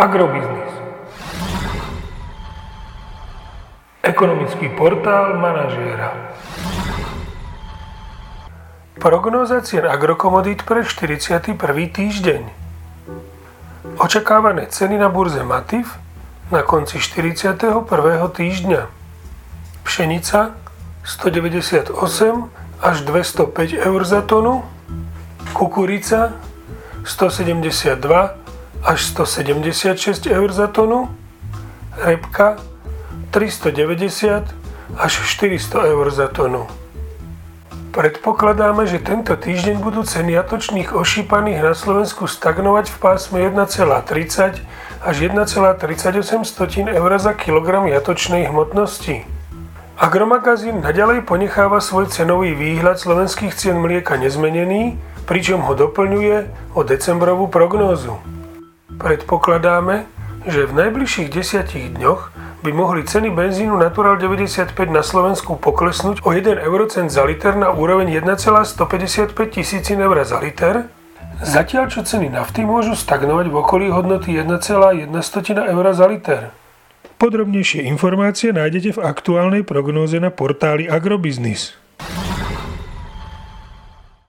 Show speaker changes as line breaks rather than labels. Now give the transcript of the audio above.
Agrobiznis. Ekonomický portál manažéra. Prognóza cien agrokomodít pre 41. týždeň. Očakávané ceny na burze Matif na konci 41. týždňa. Pšenica 198 až 205 eur za tonu, kukurica 172 až 176 eur za tonu, repka 390 až 400 eur za tonu. Predpokladáme, že tento týždeň budú ceny jatočných ošípaných na Slovensku stagnovať v pásme 1,30 až 1,38 eur za kilogram jatočnej hmotnosti. Agromagazín naďalej ponecháva svoj cenový výhľad slovenských cien mlieka nezmenený, pričom ho doplňuje o decembrovú prognózu. Predpokladáme, že v najbližších desiatich dňoch by mohli ceny benzínu Natural 95 na Slovensku poklesnúť o 1 eurocent za liter na úroveň 1,155 tisícin eur za liter, zatiaľ čo ceny nafty môžu stagnovať v okolí hodnoty 1,1 eur za liter. Podrobnejšie informácie nájdete v aktuálnej prognóze na portáli Agrobiznis.